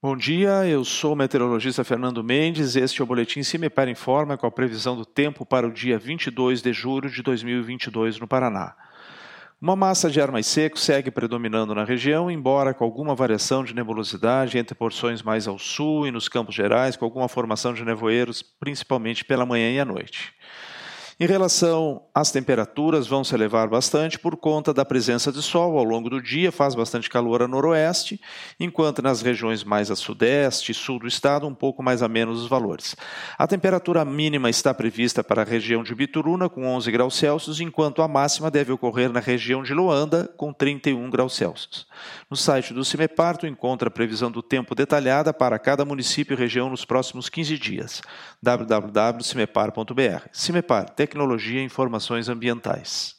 Bom dia, eu sou o meteorologista Fernando Mendes. Este é o boletim Cimepar Informa com a previsão do tempo para o dia 22 de julho de 2022 no Paraná. Uma massa de ar mais seco segue predominando na região, embora com alguma variação de nebulosidade entre porções mais ao sul e nos campos gerais, com alguma formação de nevoeiros, principalmente pela manhã e à noite. Em relação às temperaturas, vão se elevar bastante por conta da presença de sol ao longo do dia, faz bastante calor a noroeste, enquanto nas regiões mais a sudeste e sul do estado, um pouco mais a menos os valores. A temperatura mínima está prevista para a região de Bituruna, com 11 graus Celsius, enquanto a máxima deve ocorrer na região de Loanda, com 31 graus Celsius. No site do CIMEPAR, tu encontra a previsão do tempo detalhada para cada município e região nos próximos 15 dias. www.cimepar.br. CIMEPAR, tecnologia e informações ambientais.